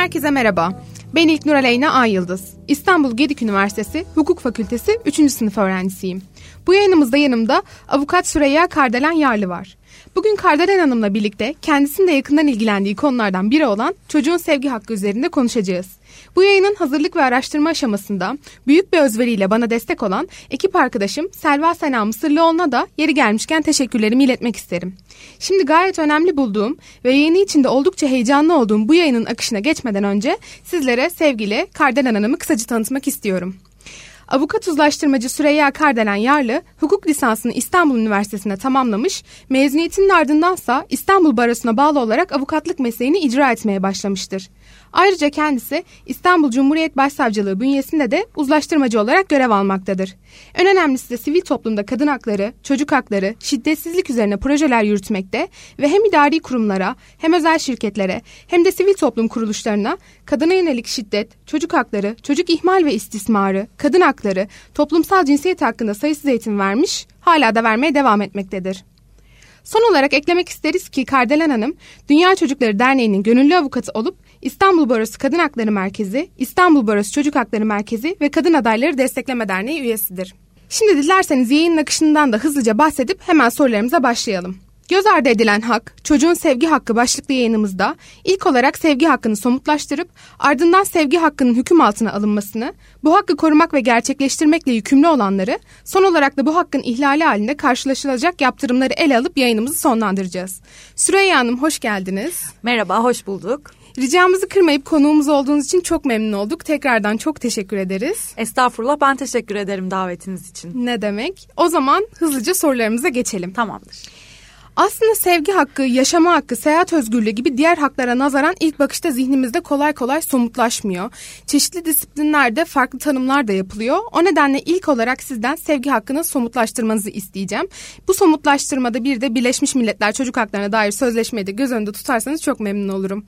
Herkese merhaba. Ben İlknur Aleyna Ay Yıldız. İstanbul Gedik Üniversitesi Hukuk Fakültesi 3. sınıf öğrencisiyim. Bu yayınımızda yanımda avukat Süreyya Kardelen Yarlı var. Bugün Kardelen Hanım'la birlikte kendisinin de yakından ilgilendiği konulardan biri olan çocuğun sevgi hakkı üzerinde konuşacağız. Bu yayının hazırlık ve araştırma aşamasında büyük bir özveriyle bana destek olan ekip arkadaşım Selva Sena Mısırlıoğlu'na da yeri gelmişken teşekkürlerimi iletmek isterim. Şimdi gayet önemli bulduğum ve yayını içinde oldukça heyecanlı olduğum bu yayının akışına geçmeden önce sizlere sevgili Kardelen Hanım'ı kısaca tanıtmak istiyorum. Avukat uzlaştırmacı Süreyya Kardelen Yarlı, hukuk lisansını İstanbul Üniversitesi'nde tamamlamış, mezuniyetinin ardındansa İstanbul Barosu'na bağlı olarak avukatlık mesleğini icra etmeye başlamıştır. Ayrıca kendisi İstanbul Cumhuriyet Başsavcılığı bünyesinde de uzlaştırmacı olarak görev almaktadır. En önemlisi de sivil toplumda kadın hakları, çocuk hakları, şiddetsizlik üzerine projeler yürütmekte ve hem idari kurumlara hem özel şirketlere hem de sivil toplum kuruluşlarına kadına yönelik şiddet, çocuk hakları, çocuk ihmal ve istismarı, kadın hakları, toplumsal cinsiyet hakkında sayısız eğitim vermiş, hala da vermeye devam etmektedir. Son olarak eklemek isteriz ki Kardelen Hanım, Dünya Çocukları Derneği'nin gönüllü avukatı olup İstanbul Barosu Kadın Hakları Merkezi, İstanbul Barosu Çocuk Hakları Merkezi ve Kadın Adayları Destekleme Derneği üyesidir. Şimdi dilerseniz yayın akışından da hızlıca bahsedip hemen sorularımıza başlayalım. Göz ardı edilen hak, çocuğun sevgi hakkı başlıklı yayınımızda ilk olarak sevgi hakkını somutlaştırıp ardından sevgi hakkının hüküm altına alınmasını, bu hakkı korumak ve gerçekleştirmekle yükümlü olanları, son olarak da bu hakkın ihlali halinde karşılaşılacak yaptırımları ele alıp yayınımızı sonlandıracağız. Süreyya Hanım hoş geldiniz. Merhaba, hoş bulduk. Ricamızı kırmayıp konuğumuz olduğunuz için çok memnun olduk. Tekrardan çok teşekkür ederiz. Estağfurullah ben teşekkür ederim davetiniz için. Ne demek? O zaman hızlıca sorularımıza geçelim. Tamamdır. Aslında sevgi hakkı, yaşama hakkı, seyahat özgürlüğü gibi diğer haklara nazaran ilk bakışta zihnimizde kolay kolay somutlaşmıyor. Çeşitli disiplinlerde farklı tanımlar da yapılıyor. O nedenle ilk olarak sizden sevgi hakkını somutlaştırmanızı isteyeceğim. Bu somutlaştırmada bir de Birleşmiş Milletler Çocuk Haklarına dair sözleşmeyi de göz önünde tutarsanız çok memnun olurum.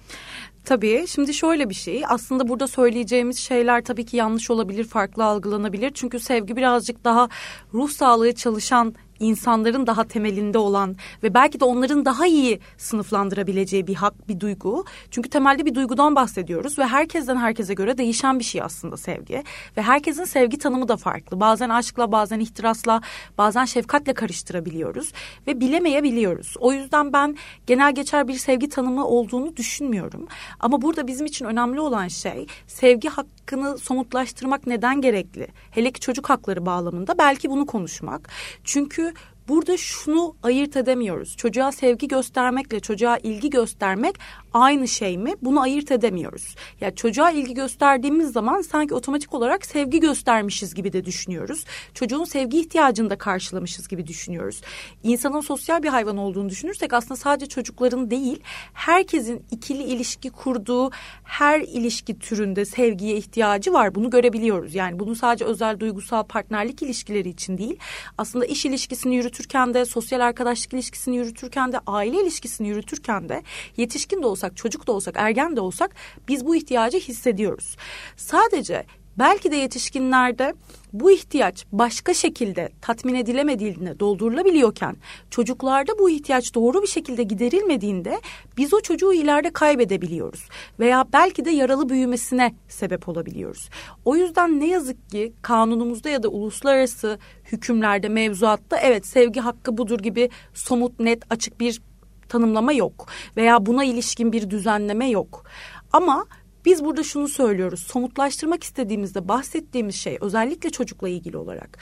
Tabii şimdi şöyle bir şey aslında burada söyleyeceğimiz şeyler tabii ki yanlış olabilir farklı algılanabilir çünkü sevgi birazcık daha ruh sağlığı çalışan insanların daha temelinde olan ve belki de onların daha iyi sınıflandırabileceği bir hak, bir duygu. Çünkü temelde bir duygudan bahsediyoruz ve herkesten herkese göre değişen bir şey aslında sevgi. Ve herkesin sevgi tanımı da farklı. Bazen aşkla, bazen ihtirasla, bazen şefkatle karıştırabiliyoruz ve bilemeyebiliyoruz. O yüzden ben genel geçer bir sevgi tanımı olduğunu düşünmüyorum. Ama burada bizim için önemli olan şey sevgi hakkını somutlaştırmak neden gerekli? Hele ki çocuk hakları bağlamında belki bunu konuşmak. Çünkü Burada şunu ayırt edemiyoruz. Çocuğa sevgi göstermekle çocuğa ilgi göstermek aynı şey mi? Bunu ayırt edemiyoruz. Ya yani çocuğa ilgi gösterdiğimiz zaman sanki otomatik olarak sevgi göstermişiz gibi de düşünüyoruz. Çocuğun sevgi ihtiyacını da karşılamışız gibi düşünüyoruz. İnsanın sosyal bir hayvan olduğunu düşünürsek aslında sadece çocukların değil, herkesin ikili ilişki kurduğu her ilişki türünde sevgiye ihtiyacı var. Bunu görebiliyoruz. Yani bunu sadece özel duygusal partnerlik ilişkileri için değil, aslında iş ilişkisini yürütürken de, sosyal arkadaşlık ilişkisini yürütürken de, aile ilişkisini yürütürken de, yetişkin de olsa olsak, çocuk da olsak, ergen de olsak biz bu ihtiyacı hissediyoruz. Sadece belki de yetişkinlerde bu ihtiyaç başka şekilde tatmin edilemediğinde doldurulabiliyorken çocuklarda bu ihtiyaç doğru bir şekilde giderilmediğinde biz o çocuğu ileride kaybedebiliyoruz veya belki de yaralı büyümesine sebep olabiliyoruz. O yüzden ne yazık ki kanunumuzda ya da uluslararası hükümlerde mevzuatta evet sevgi hakkı budur gibi somut net açık bir tanımlama yok veya buna ilişkin bir düzenleme yok. Ama biz burada şunu söylüyoruz. Somutlaştırmak istediğimizde bahsettiğimiz şey özellikle çocukla ilgili olarak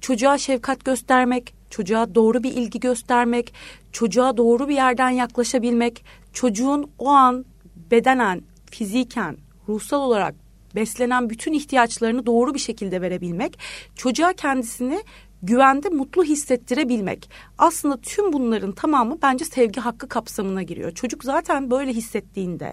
çocuğa şefkat göstermek, çocuğa doğru bir ilgi göstermek, çocuğa doğru bir yerden yaklaşabilmek, çocuğun o an bedenen, fiziken, ruhsal olarak beslenen bütün ihtiyaçlarını doğru bir şekilde verebilmek, çocuğa kendisini güvende mutlu hissettirebilmek. Aslında tüm bunların tamamı bence sevgi hakkı kapsamına giriyor. Çocuk zaten böyle hissettiğinde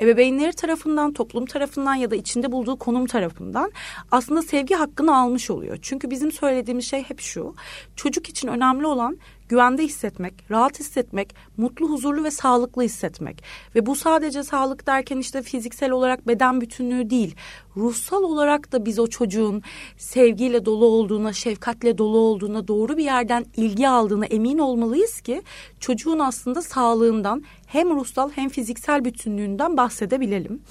ebeveynleri tarafından, toplum tarafından ya da içinde bulduğu konum tarafından aslında sevgi hakkını almış oluyor. Çünkü bizim söylediğimiz şey hep şu. Çocuk için önemli olan güvende hissetmek, rahat hissetmek, mutlu, huzurlu ve sağlıklı hissetmek. Ve bu sadece sağlık derken işte fiziksel olarak beden bütünlüğü değil. Ruhsal olarak da biz o çocuğun sevgiyle dolu olduğuna, şefkatle dolu olduğuna, doğru bir yerden ilgi aldığına emin olmalıyız ki çocuğun aslında sağlığından hem ruhsal hem fiziksel bütünlüğünden bahsedebilelim.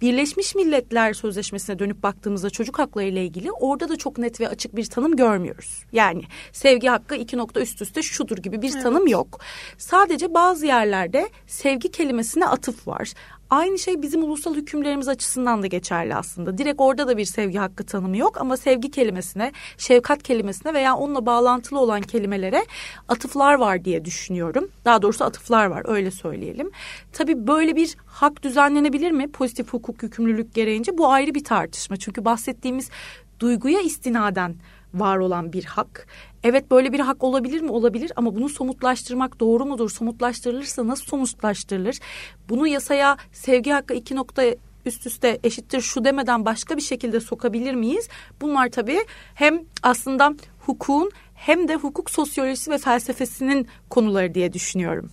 Birleşmiş Milletler Sözleşmesi'ne dönüp baktığımızda çocuk hakları ile ilgili orada da çok net ve açık bir tanım görmüyoruz. Yani sevgi hakkı iki nokta üst üste şudur gibi bir evet. tanım yok. Sadece bazı yerlerde sevgi kelimesine atıf var. Aynı şey bizim ulusal hükümlerimiz açısından da geçerli aslında. Direkt orada da bir sevgi hakkı tanımı yok ama sevgi kelimesine, şefkat kelimesine veya onunla bağlantılı olan kelimelere atıflar var diye düşünüyorum. Daha doğrusu atıflar var öyle söyleyelim. Tabii böyle bir hak düzenlenebilir mi pozitif hukuk yükümlülük gereğince? Bu ayrı bir tartışma. Çünkü bahsettiğimiz duyguya istinaden var olan bir hak. Evet böyle bir hak olabilir mi? Olabilir ama bunu somutlaştırmak doğru mudur? Somutlaştırılırsa nasıl somutlaştırılır? Bunu yasaya sevgi hakkı iki nokta üst üste eşittir şu demeden başka bir şekilde sokabilir miyiz? Bunlar tabii hem aslında hukukun hem de hukuk sosyolojisi ve felsefesinin konuları diye düşünüyorum.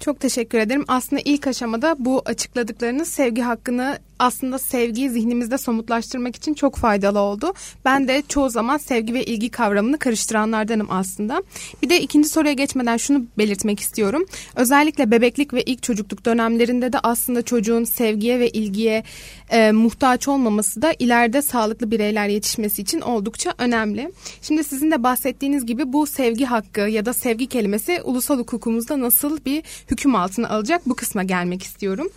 Çok teşekkür ederim. Aslında ilk aşamada bu açıkladıklarınız sevgi hakkını aslında sevgiyi zihnimizde somutlaştırmak için çok faydalı oldu. Ben de çoğu zaman sevgi ve ilgi kavramını karıştıranlardanım aslında. Bir de ikinci soruya geçmeden şunu belirtmek istiyorum. Özellikle bebeklik ve ilk çocukluk dönemlerinde de aslında çocuğun sevgiye ve ilgiye e, muhtaç olmaması da ileride sağlıklı bireyler yetişmesi için oldukça önemli. Şimdi sizin de bahsettiğiniz gibi bu sevgi hakkı ya da sevgi kelimesi ulusal hukukumuzda nasıl bir hüküm altına alacak bu kısma gelmek istiyorum.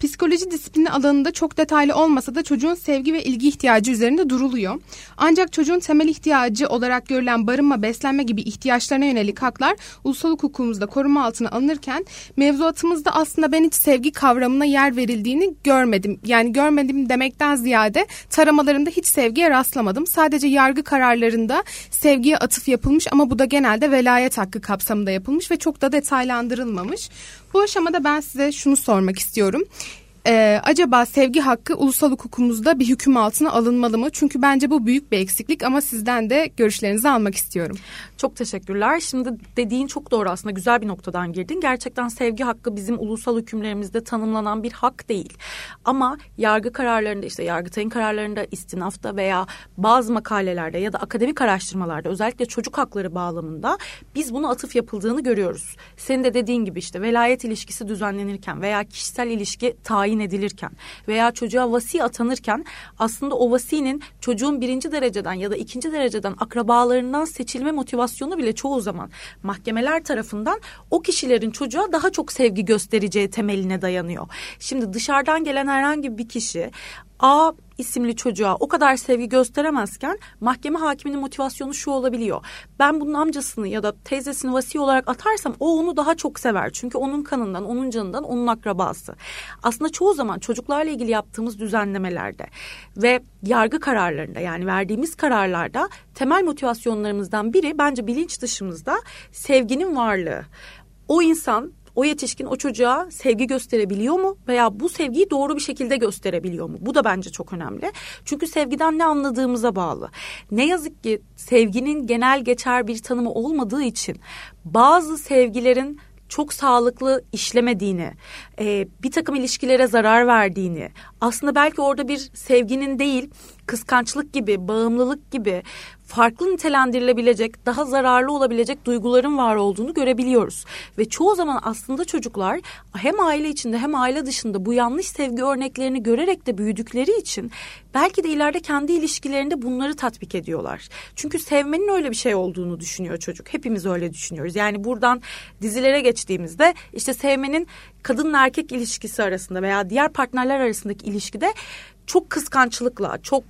Psikoloji disiplini alanında çok detaylı olmasa da çocuğun sevgi ve ilgi ihtiyacı üzerinde duruluyor. Ancak çocuğun temel ihtiyacı olarak görülen barınma, beslenme gibi ihtiyaçlarına yönelik haklar ulusal hukukumuzda koruma altına alınırken mevzuatımızda aslında ben hiç sevgi kavramına yer verildiğini görmedim. Yani görmedim demekten ziyade taramalarında hiç sevgiye rastlamadım. Sadece yargı kararlarında sevgiye atıf yapılmış ama bu da genelde velayet hakkı kapsamında yapılmış ve çok da detaylandırılmamış. Bu aşamada ben size şunu sormak istiyorum. Ee, acaba sevgi hakkı ulusal hukukumuzda bir hüküm altına alınmalı mı? Çünkü bence bu büyük bir eksiklik ama sizden de görüşlerinizi almak istiyorum. Çok teşekkürler. Şimdi dediğin çok doğru aslında güzel bir noktadan girdin. Gerçekten sevgi hakkı bizim ulusal hükümlerimizde tanımlanan bir hak değil. Ama yargı kararlarında işte Yargıtay'ın kararlarında istinafta veya bazı makalelerde ya da akademik araştırmalarda özellikle çocuk hakları bağlamında biz bunu atıf yapıldığını görüyoruz. Senin de dediğin gibi işte velayet ilişkisi düzenlenirken veya kişisel ilişki tayin edilirken veya çocuğa vasi atanırken aslında o vasinin çocuğun birinci dereceden ya da ikinci dereceden akrabalarından seçilme motivasyonu bile çoğu zaman mahkemeler tarafından o kişilerin çocuğa daha çok sevgi göstereceği temeline dayanıyor. Şimdi dışarıdan gelen herhangi bir kişi A isimli çocuğa o kadar sevgi gösteremezken mahkeme hakiminin motivasyonu şu olabiliyor. Ben bunun amcasını ya da teyzesini vasi olarak atarsam o onu daha çok sever. Çünkü onun kanından, onun canından, onun akrabası. Aslında çoğu zaman çocuklarla ilgili yaptığımız düzenlemelerde ve yargı kararlarında yani verdiğimiz kararlarda temel motivasyonlarımızdan biri bence bilinç dışımızda sevginin varlığı. O insan o yetişkin o çocuğa sevgi gösterebiliyor mu veya bu sevgiyi doğru bir şekilde gösterebiliyor mu? Bu da bence çok önemli. Çünkü sevgiden ne anladığımıza bağlı. Ne yazık ki sevginin genel geçer bir tanımı olmadığı için bazı sevgilerin çok sağlıklı işlemediğini, e, bir takım ilişkilere zarar verdiğini, aslında belki orada bir sevginin değil, kıskançlık gibi, bağımlılık gibi farklı nitelendirilebilecek, daha zararlı olabilecek duyguların var olduğunu görebiliyoruz. Ve çoğu zaman aslında çocuklar hem aile içinde hem aile dışında bu yanlış sevgi örneklerini görerek de büyüdükleri için belki de ileride kendi ilişkilerinde bunları tatbik ediyorlar. Çünkü sevmenin öyle bir şey olduğunu düşünüyor çocuk. Hepimiz öyle düşünüyoruz. Yani buradan dizilere geçtiğimizde işte sevmenin kadınla erkek ilişkisi arasında veya diğer partnerler arasındaki ilişkide çok kıskançlıkla, çok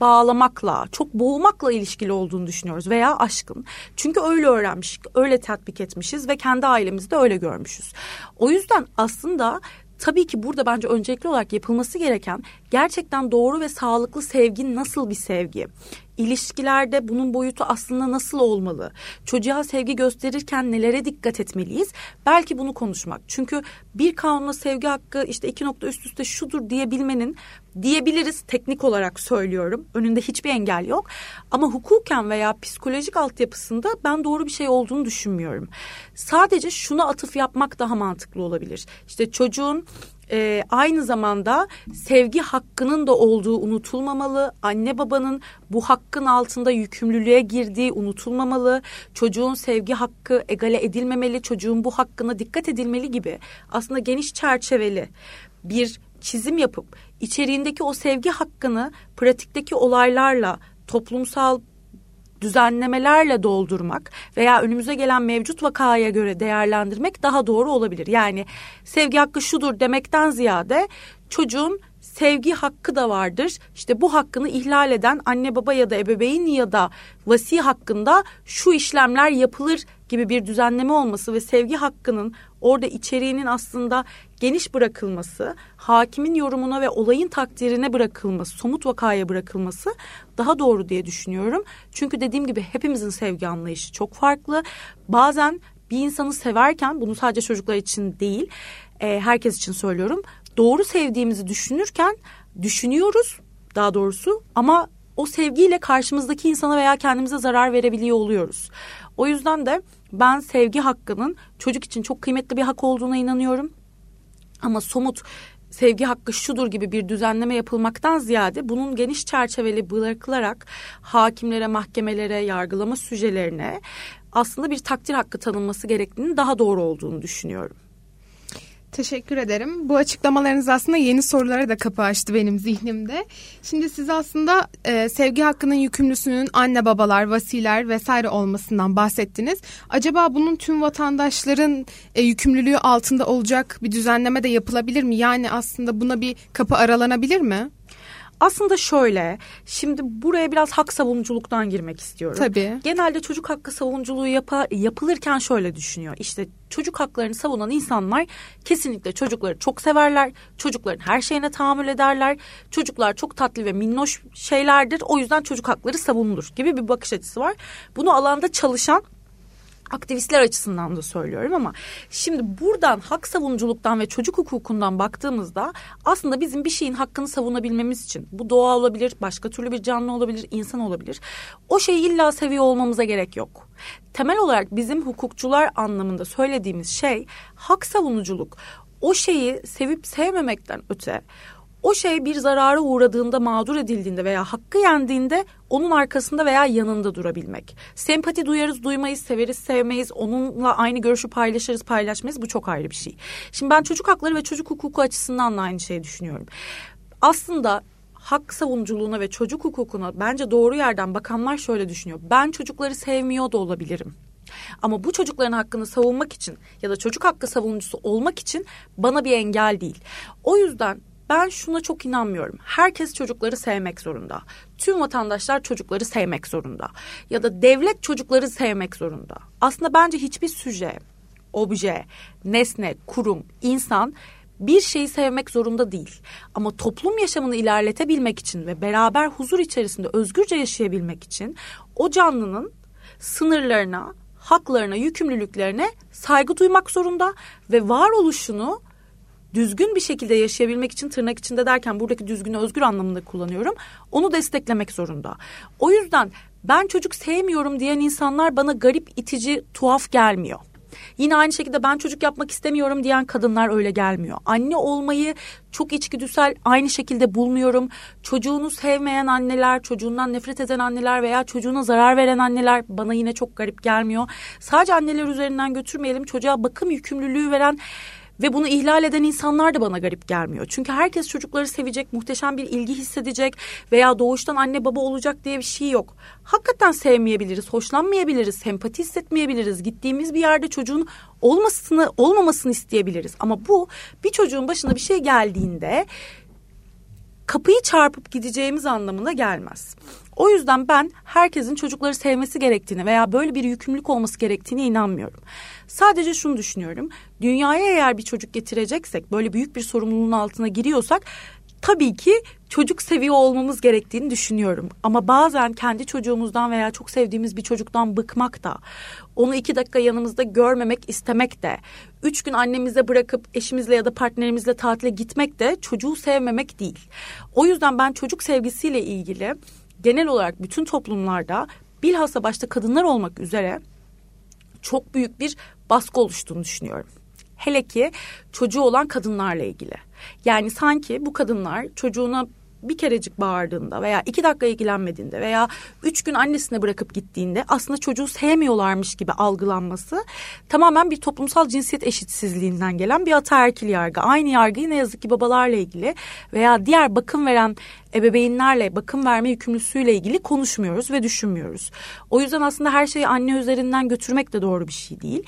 bağlamakla, çok boğmakla ilişkili olduğunu düşünüyoruz veya aşkın. Çünkü öyle öğrenmiş, öyle tatbik etmişiz ve kendi ailemizde öyle görmüşüz. O yüzden aslında tabii ki burada bence öncelikli olarak yapılması gereken gerçekten doğru ve sağlıklı sevgi nasıl bir sevgi? İlişkilerde bunun boyutu aslında nasıl olmalı? Çocuğa sevgi gösterirken nelere dikkat etmeliyiz? Belki bunu konuşmak. Çünkü bir kanunla sevgi hakkı işte iki nokta üst üste şudur diyebilmenin diyebiliriz teknik olarak söylüyorum. Önünde hiçbir engel yok. Ama hukuken veya psikolojik altyapısında ben doğru bir şey olduğunu düşünmüyorum. Sadece şuna atıf yapmak daha mantıklı olabilir. İşte çocuğun e, aynı zamanda sevgi hakkının da olduğu unutulmamalı. Anne babanın bu hakkın altında yükümlülüğe girdiği unutulmamalı. Çocuğun sevgi hakkı egale edilmemeli. Çocuğun bu hakkına dikkat edilmeli gibi aslında geniş çerçeveli bir çizim yapıp içeriğindeki o sevgi hakkını pratikteki olaylarla toplumsal düzenlemelerle doldurmak veya önümüze gelen mevcut vakaya göre değerlendirmek daha doğru olabilir. Yani sevgi hakkı şudur demekten ziyade çocuğun sevgi hakkı da vardır. İşte bu hakkını ihlal eden anne baba ya da ebeveyn ya da vasi hakkında şu işlemler yapılır gibi bir düzenleme olması ve sevgi hakkının orada içeriğinin aslında geniş bırakılması, hakimin yorumuna ve olayın takdirine bırakılması, somut vakaya bırakılması daha doğru diye düşünüyorum. Çünkü dediğim gibi hepimizin sevgi anlayışı çok farklı. Bazen bir insanı severken bunu sadece çocuklar için değil, e, herkes için söylüyorum. Doğru sevdiğimizi düşünürken düşünüyoruz daha doğrusu ama o sevgiyle karşımızdaki insana veya kendimize zarar verebiliyor oluyoruz. O yüzden de ben sevgi hakkının çocuk için çok kıymetli bir hak olduğuna inanıyorum. Ama somut sevgi hakkı şudur gibi bir düzenleme yapılmaktan ziyade bunun geniş çerçeveli bırakılarak hakimlere, mahkemelere, yargılama süjelerine aslında bir takdir hakkı tanınması gerektiğini daha doğru olduğunu düşünüyorum. Teşekkür ederim. Bu açıklamalarınız aslında yeni sorulara da kapı açtı benim zihnimde. Şimdi siz aslında e, sevgi hakkının yükümlüsünün anne babalar, vasiler vesaire olmasından bahsettiniz. Acaba bunun tüm vatandaşların e, yükümlülüğü altında olacak bir düzenleme de yapılabilir mi? Yani aslında buna bir kapı aralanabilir mi? Aslında şöyle, şimdi buraya biraz hak savunuculuktan girmek istiyorum. Tabii. Genelde çocuk hakkı savunuculuğu yapa, yapılırken şöyle düşünüyor. İşte çocuk haklarını savunan insanlar kesinlikle çocukları çok severler. Çocukların her şeyine tahammül ederler. Çocuklar çok tatlı ve minnoş şeylerdir. O yüzden çocuk hakları savunulur gibi bir bakış açısı var. Bunu alanda çalışan aktivistler açısından da söylüyorum ama şimdi buradan hak savunuculuktan ve çocuk hukukundan baktığımızda aslında bizim bir şeyin hakkını savunabilmemiz için bu doğa olabilir, başka türlü bir canlı olabilir, insan olabilir. O şeyi illa seviyor olmamıza gerek yok. Temel olarak bizim hukukçular anlamında söylediğimiz şey hak savunuculuk. O şeyi sevip sevmemekten öte o şey bir zarara uğradığında, mağdur edildiğinde veya hakkı yendiğinde onun arkasında veya yanında durabilmek. Sempati duyarız, duymayız, severiz, sevmeyiz, onunla aynı görüşü paylaşırız, paylaşmayız. Bu çok ayrı bir şey. Şimdi ben çocuk hakları ve çocuk hukuku açısından da aynı şeyi düşünüyorum. Aslında hak savunuculuğuna ve çocuk hukukuna bence doğru yerden bakanlar şöyle düşünüyor. Ben çocukları sevmiyor da olabilirim. Ama bu çocukların hakkını savunmak için ya da çocuk hakkı savunucusu olmak için bana bir engel değil. O yüzden ben şuna çok inanmıyorum. Herkes çocukları sevmek zorunda. Tüm vatandaşlar çocukları sevmek zorunda. Ya da devlet çocukları sevmek zorunda. Aslında bence hiçbir süje, obje, nesne, kurum, insan bir şeyi sevmek zorunda değil. Ama toplum yaşamını ilerletebilmek için ve beraber huzur içerisinde özgürce yaşayabilmek için o canlının sınırlarına, haklarına, yükümlülüklerine saygı duymak zorunda ve varoluşunu düzgün bir şekilde yaşayabilmek için tırnak içinde derken buradaki düzgün özgür anlamında kullanıyorum. Onu desteklemek zorunda. O yüzden ben çocuk sevmiyorum diyen insanlar bana garip, itici, tuhaf gelmiyor. Yine aynı şekilde ben çocuk yapmak istemiyorum diyen kadınlar öyle gelmiyor. Anne olmayı çok içgüdüsel aynı şekilde bulmuyorum. Çocuğunu sevmeyen anneler, çocuğundan nefret eden anneler veya çocuğuna zarar veren anneler bana yine çok garip gelmiyor. Sadece anneler üzerinden götürmeyelim. Çocuğa bakım yükümlülüğü veren ve bunu ihlal eden insanlar da bana garip gelmiyor. Çünkü herkes çocukları sevecek, muhteşem bir ilgi hissedecek veya doğuştan anne baba olacak diye bir şey yok. Hakikaten sevmeyebiliriz, hoşlanmayabiliriz, sempati hissetmeyebiliriz. Gittiğimiz bir yerde çocuğun olmasını, olmamasını isteyebiliriz. Ama bu bir çocuğun başına bir şey geldiğinde kapıyı çarpıp gideceğimiz anlamına gelmez. O yüzden ben herkesin çocukları sevmesi gerektiğini veya böyle bir yükümlülük olması gerektiğine inanmıyorum. Sadece şunu düşünüyorum. Dünyaya eğer bir çocuk getireceksek, böyle büyük bir sorumluluğun altına giriyorsak tabii ki çocuk seviyor olmamız gerektiğini düşünüyorum. Ama bazen kendi çocuğumuzdan veya çok sevdiğimiz bir çocuktan bıkmak da, onu iki dakika yanımızda görmemek istemek de, üç gün annemize bırakıp eşimizle ya da partnerimizle tatile gitmek de çocuğu sevmemek değil. O yüzden ben çocuk sevgisiyle ilgili genel olarak bütün toplumlarda bilhassa başta kadınlar olmak üzere çok büyük bir baskı oluştuğunu düşünüyorum. Hele ki çocuğu olan kadınlarla ilgili. Yani sanki bu kadınlar çocuğuna bir kerecik bağırdığında veya iki dakika ilgilenmediğinde veya üç gün annesine bırakıp gittiğinde aslında çocuğu sevmiyorlarmış gibi algılanması tamamen bir toplumsal cinsiyet eşitsizliğinden gelen bir ataerkil yargı. Aynı yargıyı ne yazık ki babalarla ilgili veya diğer bakım veren ebeveynlerle bakım verme yükümlüsüyle ilgili konuşmuyoruz ve düşünmüyoruz. O yüzden aslında her şeyi anne üzerinden götürmek de doğru bir şey değil.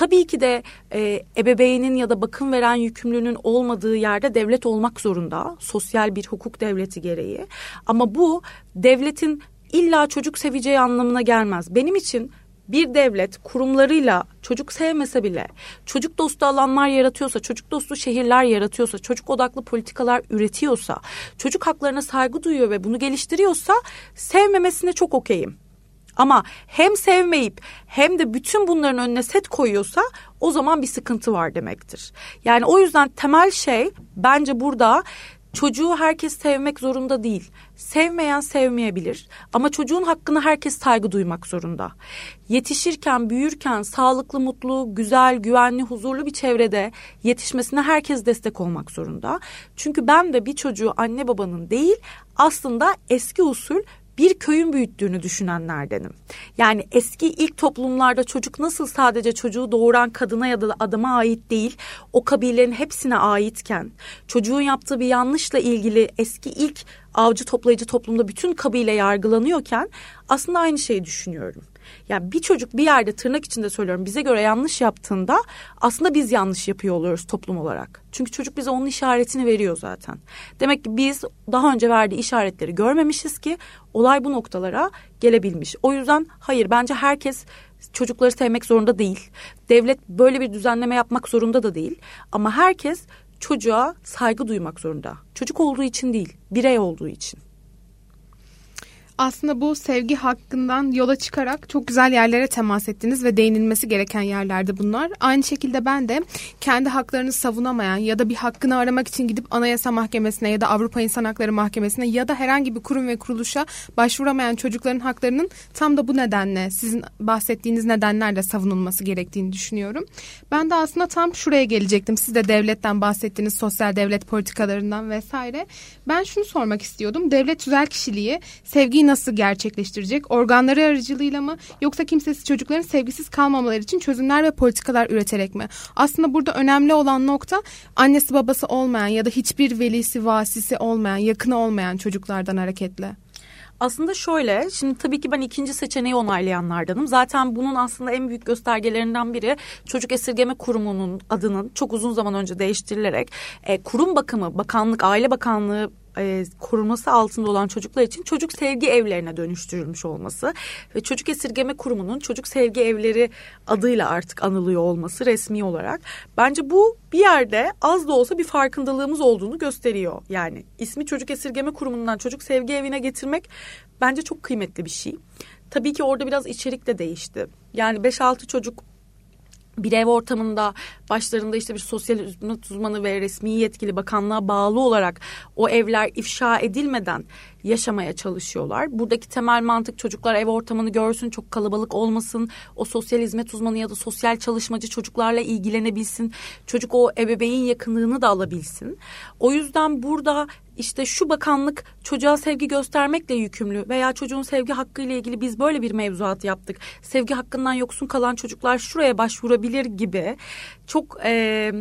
Tabii ki de e, ebeveynin ya da bakım veren yükümlünün olmadığı yerde devlet olmak zorunda. Sosyal bir hukuk devleti gereği. Ama bu devletin illa çocuk seveceği anlamına gelmez. Benim için bir devlet kurumlarıyla çocuk sevmese bile çocuk dostu alanlar yaratıyorsa, çocuk dostu şehirler yaratıyorsa, çocuk odaklı politikalar üretiyorsa, çocuk haklarına saygı duyuyor ve bunu geliştiriyorsa sevmemesine çok okeyim. Ama hem sevmeyip hem de bütün bunların önüne set koyuyorsa o zaman bir sıkıntı var demektir. Yani o yüzden temel şey bence burada çocuğu herkes sevmek zorunda değil. Sevmeyen sevmeyebilir ama çocuğun hakkını herkes saygı duymak zorunda. Yetişirken, büyürken sağlıklı, mutlu, güzel, güvenli, huzurlu bir çevrede yetişmesine herkes destek olmak zorunda. Çünkü ben de bir çocuğu anne babanın değil aslında eski usul bir köyün büyüttüğünü düşünenlerdenim. Yani eski ilk toplumlarda çocuk nasıl sadece çocuğu doğuran kadına ya da adama ait değil, o kabilenin hepsine aitken, çocuğun yaptığı bir yanlışla ilgili eski ilk avcı toplayıcı toplumda bütün kabile yargılanıyorken aslında aynı şeyi düşünüyorum. Yani bir çocuk bir yerde tırnak içinde söylüyorum bize göre yanlış yaptığında aslında biz yanlış yapıyor oluyoruz toplum olarak. Çünkü çocuk bize onun işaretini veriyor zaten. Demek ki biz daha önce verdiği işaretleri görmemişiz ki olay bu noktalara gelebilmiş. O yüzden hayır bence herkes çocukları sevmek zorunda değil. Devlet böyle bir düzenleme yapmak zorunda da değil. Ama herkes çocuğa saygı duymak zorunda. Çocuk olduğu için değil, birey olduğu için aslında bu sevgi hakkından yola çıkarak çok güzel yerlere temas ettiniz ve değinilmesi gereken yerlerde bunlar. Aynı şekilde ben de kendi haklarını savunamayan ya da bir hakkını aramak için gidip Anayasa Mahkemesi'ne ya da Avrupa İnsan Hakları Mahkemesi'ne ya da herhangi bir kurum ve kuruluşa başvuramayan çocukların haklarının tam da bu nedenle sizin bahsettiğiniz nedenlerle savunulması gerektiğini düşünüyorum. Ben de aslında tam şuraya gelecektim. Siz de devletten bahsettiğiniz sosyal devlet politikalarından vesaire. Ben şunu sormak istiyordum. Devlet tüzel kişiliği sevgiyi nasıl gerçekleştirecek? Organları aracılığıyla mı yoksa kimsesiz çocukların sevgisiz kalmamaları için çözümler ve politikalar üreterek mi? Aslında burada önemli olan nokta annesi babası olmayan ya da hiçbir velisi vasisi olmayan, yakını olmayan çocuklardan hareketle. Aslında şöyle, şimdi tabii ki ben ikinci seçeneği onaylayanlardanım. Zaten bunun aslında en büyük göstergelerinden biri Çocuk Esirgeme Kurumu'nun adının çok uzun zaman önce değiştirilerek e, kurum bakımı, bakanlık, aile bakanlığı e, koruması altında olan çocuklar için çocuk sevgi evlerine dönüştürülmüş olması ve Çocuk Esirgeme Kurumu'nun çocuk sevgi evleri adıyla artık anılıyor olması resmi olarak bence bu bir yerde az da olsa bir farkındalığımız olduğunu gösteriyor. Yani ismi Çocuk Esirgeme Kurumu'ndan çocuk sevgi evine getirmek bence çok kıymetli bir şey. Tabii ki orada biraz içerik de değişti. Yani 5-6 çocuk bir ev ortamında başlarında işte bir sosyal hizmet uzmanı ve resmi yetkili bakanlığa bağlı olarak o evler ifşa edilmeden yaşamaya çalışıyorlar. Buradaki temel mantık çocuklar ev ortamını görsün, çok kalabalık olmasın, o sosyal hizmet uzmanı ya da sosyal çalışmacı çocuklarla ilgilenebilsin, çocuk o ebeveyn yakınlığını da alabilsin. O yüzden burada işte şu bakanlık çocuğa sevgi göstermekle yükümlü veya çocuğun sevgi hakkı ile ilgili biz böyle bir mevzuat yaptık. Sevgi hakkından yoksun kalan çocuklar şuraya başvurabilir gibi çok e,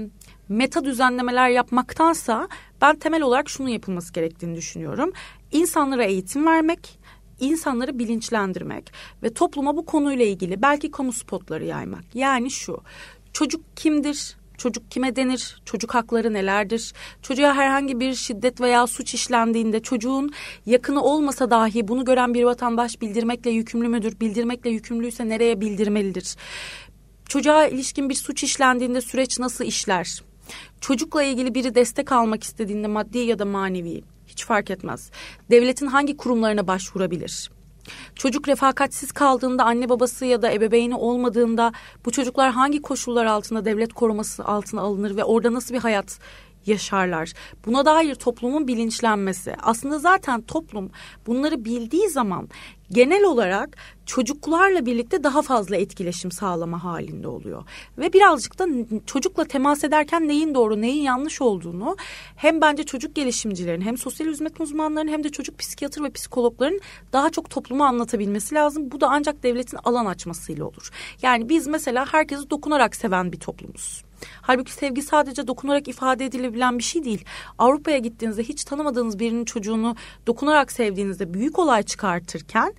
meta düzenlemeler yapmaktansa ben temel olarak şunu yapılması gerektiğini düşünüyorum. İnsanlara eğitim vermek, insanları bilinçlendirmek ve topluma bu konuyla ilgili belki kamu spotları yaymak. Yani şu, çocuk kimdir? Çocuk kime denir? Çocuk hakları nelerdir? Çocuğa herhangi bir şiddet veya suç işlendiğinde çocuğun yakını olmasa dahi bunu gören bir vatandaş bildirmekle yükümlü müdür? Bildirmekle yükümlüyse nereye bildirmelidir? Çocuğa ilişkin bir suç işlendiğinde süreç nasıl işler? Çocukla ilgili biri destek almak istediğinde maddi ya da manevi hiç fark etmez. Devletin hangi kurumlarına başvurabilir? Çocuk refakatsiz kaldığında anne babası ya da ebeveyni olmadığında bu çocuklar hangi koşullar altında devlet koruması altına alınır ve orada nasıl bir hayat yaşarlar. Buna dair toplumun bilinçlenmesi. Aslında zaten toplum bunları bildiği zaman genel olarak çocuklarla birlikte daha fazla etkileşim sağlama halinde oluyor. Ve birazcık da çocukla temas ederken neyin doğru neyin yanlış olduğunu hem bence çocuk gelişimcilerin hem sosyal hizmet uzmanlarının hem de çocuk psikiyatr ve psikologların daha çok topluma anlatabilmesi lazım. Bu da ancak devletin alan açmasıyla olur. Yani biz mesela herkesi dokunarak seven bir toplumuz. Halbuki sevgi sadece dokunarak ifade edilebilen bir şey değil. Avrupa'ya gittiğinizde hiç tanımadığınız birinin çocuğunu dokunarak sevdiğinizde büyük olay çıkartırken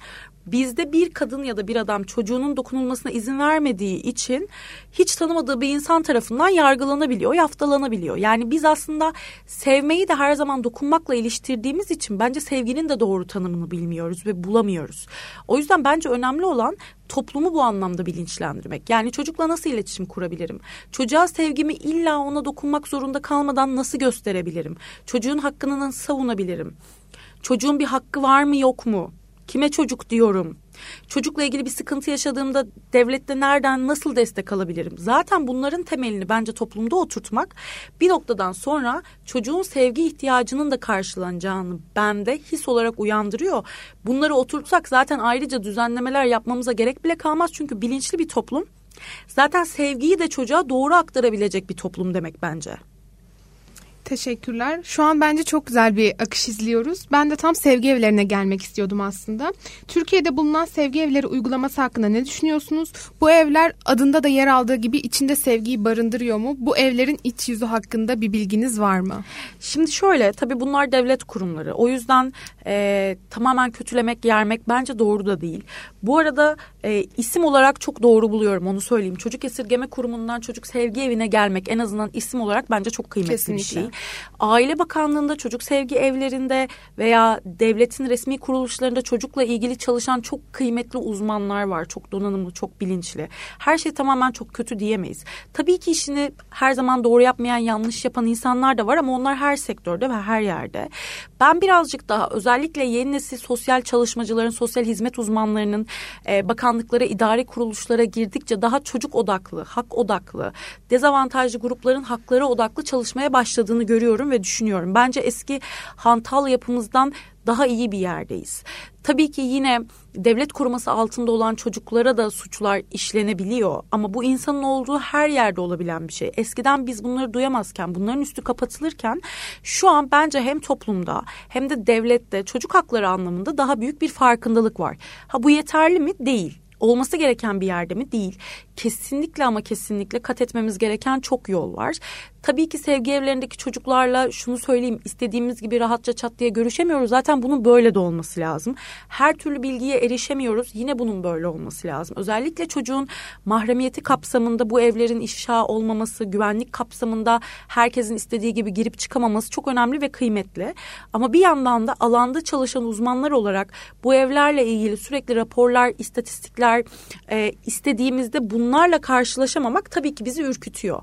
bizde bir kadın ya da bir adam çocuğunun dokunulmasına izin vermediği için hiç tanımadığı bir insan tarafından yargılanabiliyor, yaftalanabiliyor. Yani biz aslında sevmeyi de her zaman dokunmakla iliştirdiğimiz için bence sevginin de doğru tanımını bilmiyoruz ve bulamıyoruz. O yüzden bence önemli olan toplumu bu anlamda bilinçlendirmek. Yani çocukla nasıl iletişim kurabilirim? Çocuğa sevgimi illa ona dokunmak zorunda kalmadan nasıl gösterebilirim? Çocuğun hakkını nasıl savunabilirim? Çocuğun bir hakkı var mı yok mu? Kime çocuk diyorum? Çocukla ilgili bir sıkıntı yaşadığımda devlette nereden nasıl destek alabilirim? Zaten bunların temelini bence toplumda oturtmak bir noktadan sonra çocuğun sevgi ihtiyacının da karşılanacağını bende his olarak uyandırıyor. Bunları oturtsak zaten ayrıca düzenlemeler yapmamıza gerek bile kalmaz. Çünkü bilinçli bir toplum zaten sevgiyi de çocuğa doğru aktarabilecek bir toplum demek bence. Teşekkürler. Şu an bence çok güzel bir akış izliyoruz. Ben de tam sevgi evlerine gelmek istiyordum aslında. Türkiye'de bulunan sevgi evleri uygulaması hakkında ne düşünüyorsunuz? Bu evler adında da yer aldığı gibi içinde sevgiyi barındırıyor mu? Bu evlerin iç yüzü hakkında bir bilginiz var mı? Şimdi şöyle tabii bunlar devlet kurumları. O yüzden e, tamamen kötülemek, yermek bence doğru da değil. Bu arada e, isim olarak çok doğru buluyorum onu söyleyeyim. Çocuk esirgeme kurumundan çocuk sevgi evine gelmek en azından isim olarak bence çok kıymetli Kesinlikle. bir şey. Aile Bakanlığı'nda çocuk sevgi evlerinde veya devletin resmi kuruluşlarında çocukla ilgili çalışan çok kıymetli uzmanlar var. Çok donanımlı, çok bilinçli. Her şey tamamen çok kötü diyemeyiz. Tabii ki işini her zaman doğru yapmayan, yanlış yapan insanlar da var ama onlar her sektörde ve her yerde. Ben birazcık daha özellikle yeni nesil sosyal çalışmacıların, sosyal hizmet uzmanlarının e, bakanlıklara, idari kuruluşlara girdikçe daha çocuk odaklı, hak odaklı, dezavantajlı grupların hakları odaklı çalışmaya başladığını görüyorum ve düşünüyorum. Bence eski hantal yapımızdan daha iyi bir yerdeyiz. Tabii ki yine devlet koruması altında olan çocuklara da suçlar işlenebiliyor ama bu insanın olduğu her yerde olabilen bir şey. Eskiden biz bunları duyamazken, bunların üstü kapatılırken şu an bence hem toplumda hem de devlette çocuk hakları anlamında daha büyük bir farkındalık var. Ha bu yeterli mi? Değil olması gereken bir yerde mi? Değil. Kesinlikle ama kesinlikle kat etmemiz gereken çok yol var. Tabii ki sevgi evlerindeki çocuklarla şunu söyleyeyim istediğimiz gibi rahatça çat diye görüşemiyoruz. Zaten bunun böyle de olması lazım. Her türlü bilgiye erişemiyoruz. Yine bunun böyle olması lazım. Özellikle çocuğun mahremiyeti kapsamında bu evlerin ifşa olmaması, güvenlik kapsamında herkesin istediği gibi girip çıkamaması çok önemli ve kıymetli. Ama bir yandan da alanda çalışan uzmanlar olarak bu evlerle ilgili sürekli raporlar, istatistikler e, istediğimizde bunlarla karşılaşamamak tabii ki bizi ürkütüyor.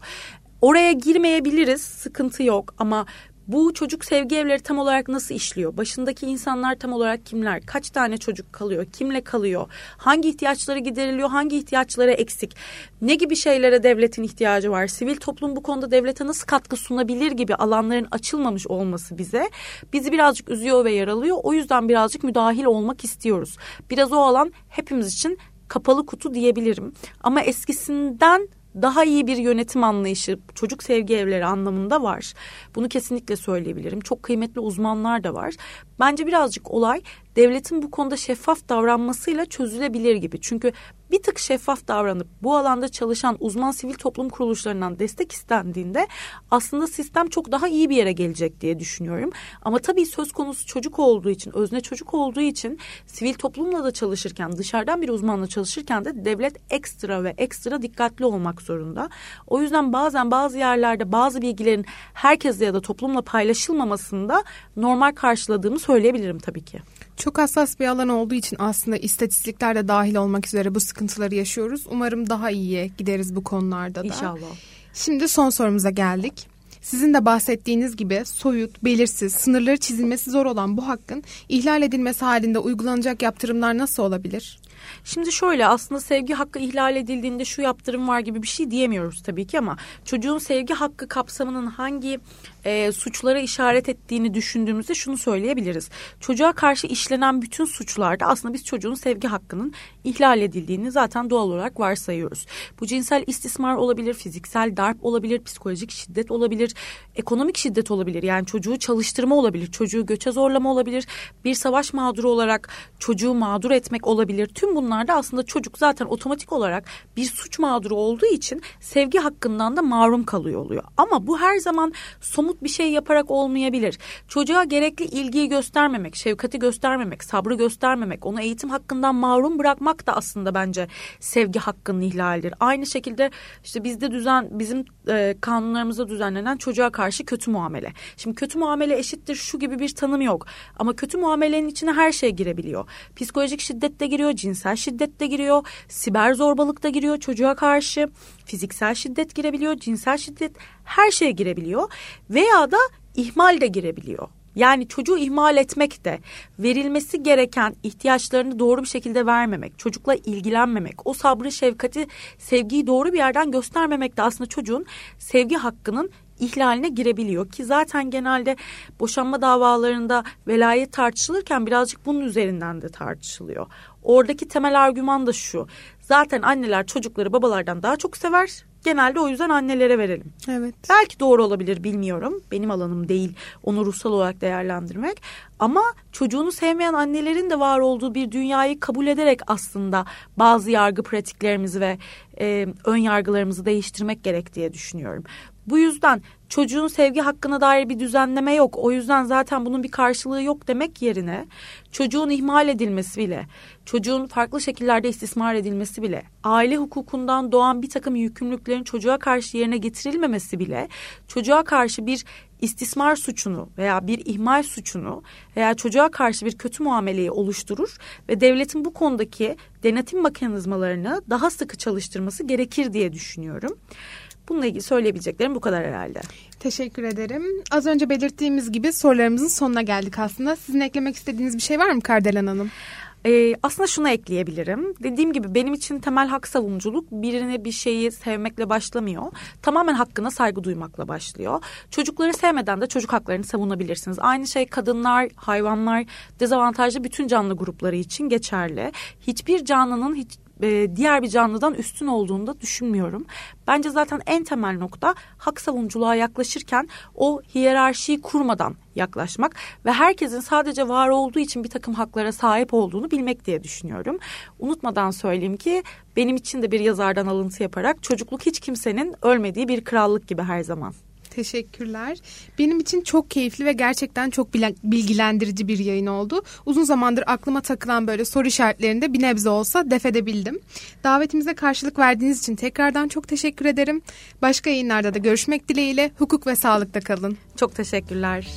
Oraya girmeyebiliriz, sıkıntı yok ama bu çocuk sevgi evleri tam olarak nasıl işliyor? Başındaki insanlar tam olarak kimler? Kaç tane çocuk kalıyor? Kimle kalıyor? Hangi ihtiyaçları gideriliyor? Hangi ihtiyaçları eksik? Ne gibi şeylere devletin ihtiyacı var? Sivil toplum bu konuda devlete nasıl katkı sunabilir gibi alanların açılmamış olması bize bizi birazcık üzüyor ve yaralıyor. O yüzden birazcık müdahil olmak istiyoruz. Biraz o alan hepimiz için kapalı kutu diyebilirim. Ama eskisinden daha iyi bir yönetim anlayışı çocuk sevgi evleri anlamında var. Bunu kesinlikle söyleyebilirim. Çok kıymetli uzmanlar da var. Bence birazcık olay devletin bu konuda şeffaf davranmasıyla çözülebilir gibi. Çünkü bir tık şeffaf davranıp bu alanda çalışan uzman sivil toplum kuruluşlarından destek istendiğinde aslında sistem çok daha iyi bir yere gelecek diye düşünüyorum. Ama tabii söz konusu çocuk olduğu için, özne çocuk olduğu için sivil toplumla da çalışırken, dışarıdan bir uzmanla çalışırken de devlet ekstra ve ekstra dikkatli olmak zorunda. O yüzden bazen bazı yerlerde bazı bilgilerin herkesle ya da toplumla paylaşılmamasında normal karşıladığımı söyleyebilirim tabii ki. Çok hassas bir alan olduğu için aslında istatistikler de dahil olmak üzere bu sıkıntıları yaşıyoruz. Umarım daha iyiye gideriz bu konularda da. İnşallah. Şimdi son sorumuza geldik. Sizin de bahsettiğiniz gibi soyut, belirsiz, sınırları çizilmesi zor olan bu hakkın ihlal edilmesi halinde uygulanacak yaptırımlar nasıl olabilir? Şimdi şöyle aslında sevgi hakkı ihlal edildiğinde şu yaptırım var gibi bir şey diyemiyoruz tabii ki ama çocuğun sevgi hakkı kapsamının hangi e, suçlara işaret ettiğini düşündüğümüzde şunu söyleyebiliriz. Çocuğa karşı işlenen bütün suçlarda aslında biz çocuğun sevgi hakkının ihlal edildiğini zaten doğal olarak varsayıyoruz. Bu cinsel istismar olabilir, fiziksel darp olabilir, psikolojik şiddet olabilir, ekonomik şiddet olabilir. Yani çocuğu çalıştırma olabilir, çocuğu göçe zorlama olabilir, bir savaş mağduru olarak çocuğu mağdur etmek olabilir. Tüm bunlarda aslında çocuk zaten otomatik olarak bir suç mağduru olduğu için sevgi hakkından da mahrum kalıyor oluyor. Ama bu her zaman somut bir şey yaparak olmayabilir. Çocuğa gerekli ilgiyi göstermemek, şefkati göstermemek, sabrı göstermemek, onu eğitim hakkından mahrum bırakmak da aslında bence sevgi hakkının ihlalidir. Aynı şekilde işte bizde düzen bizim e, kanunlarımızda düzenlenen çocuğa karşı kötü muamele. Şimdi kötü muamele eşittir şu gibi bir tanım yok. Ama kötü muamelenin içine her şey girebiliyor. Psikolojik şiddet de giriyor, cinsel şiddet de giriyor, siber zorbalık da giriyor çocuğa karşı, fiziksel şiddet girebiliyor, cinsel şiddet her şeye girebiliyor veya da ihmal de girebiliyor. Yani çocuğu ihmal etmek de verilmesi gereken ihtiyaçlarını doğru bir şekilde vermemek, çocukla ilgilenmemek, o sabrı, şefkati, sevgiyi doğru bir yerden göstermemek de aslında çocuğun sevgi hakkının ihlaline girebiliyor ki zaten genelde boşanma davalarında velayet tartışılırken birazcık bunun üzerinden de tartışılıyor. Oradaki temel argüman da şu. Zaten anneler çocukları babalardan daha çok sever. Genelde o yüzden annelere verelim. Evet. Belki doğru olabilir bilmiyorum. Benim alanım değil onu ruhsal olarak değerlendirmek. Ama çocuğunu sevmeyen annelerin de var olduğu bir dünyayı kabul ederek aslında bazı yargı pratiklerimizi ve e, ön yargılarımızı değiştirmek gerek diye düşünüyorum. Bu yüzden çocuğun sevgi hakkına dair bir düzenleme yok. O yüzden zaten bunun bir karşılığı yok demek yerine çocuğun ihmal edilmesi bile, çocuğun farklı şekillerde istismar edilmesi bile, aile hukukundan doğan bir takım yükümlülüklerin çocuğa karşı yerine getirilmemesi bile çocuğa karşı bir istismar suçunu veya bir ihmal suçunu veya çocuğa karşı bir kötü muameleyi oluşturur ve devletin bu konudaki denetim mekanizmalarını daha sıkı çalıştırması gerekir diye düşünüyorum. Bununla ilgili söyleyebileceklerim bu kadar herhalde. Teşekkür ederim. Az önce belirttiğimiz gibi sorularımızın sonuna geldik aslında. Sizin eklemek istediğiniz bir şey var mı Kardelen Hanım? Ee, aslında şunu ekleyebilirim. Dediğim gibi benim için temel hak savunuculuk birine bir şeyi sevmekle başlamıyor. Tamamen hakkına saygı duymakla başlıyor. Çocukları sevmeden de çocuk haklarını savunabilirsiniz. Aynı şey kadınlar, hayvanlar, dezavantajlı bütün canlı grupları için geçerli. Hiçbir canlının hiç e, diğer bir canlıdan üstün olduğunu da düşünmüyorum. Bence zaten en temel nokta hak savunuculuğa yaklaşırken o hiyerarşiyi kurmadan yaklaşmak ve herkesin sadece var olduğu için bir takım haklara sahip olduğunu bilmek diye düşünüyorum. Unutmadan söyleyeyim ki benim için de bir yazardan alıntı yaparak çocukluk hiç kimsenin ölmediği bir krallık gibi her zaman. Teşekkürler. Benim için çok keyifli ve gerçekten çok bilgilendirici bir yayın oldu. Uzun zamandır aklıma takılan böyle soru işaretlerini de bir nebze olsa def edebildim. Davetimize karşılık verdiğiniz için tekrardan çok teşekkür ederim. Başka yayınlarda da görüşmek dileğiyle hukuk ve sağlıkta kalın. Çok teşekkürler.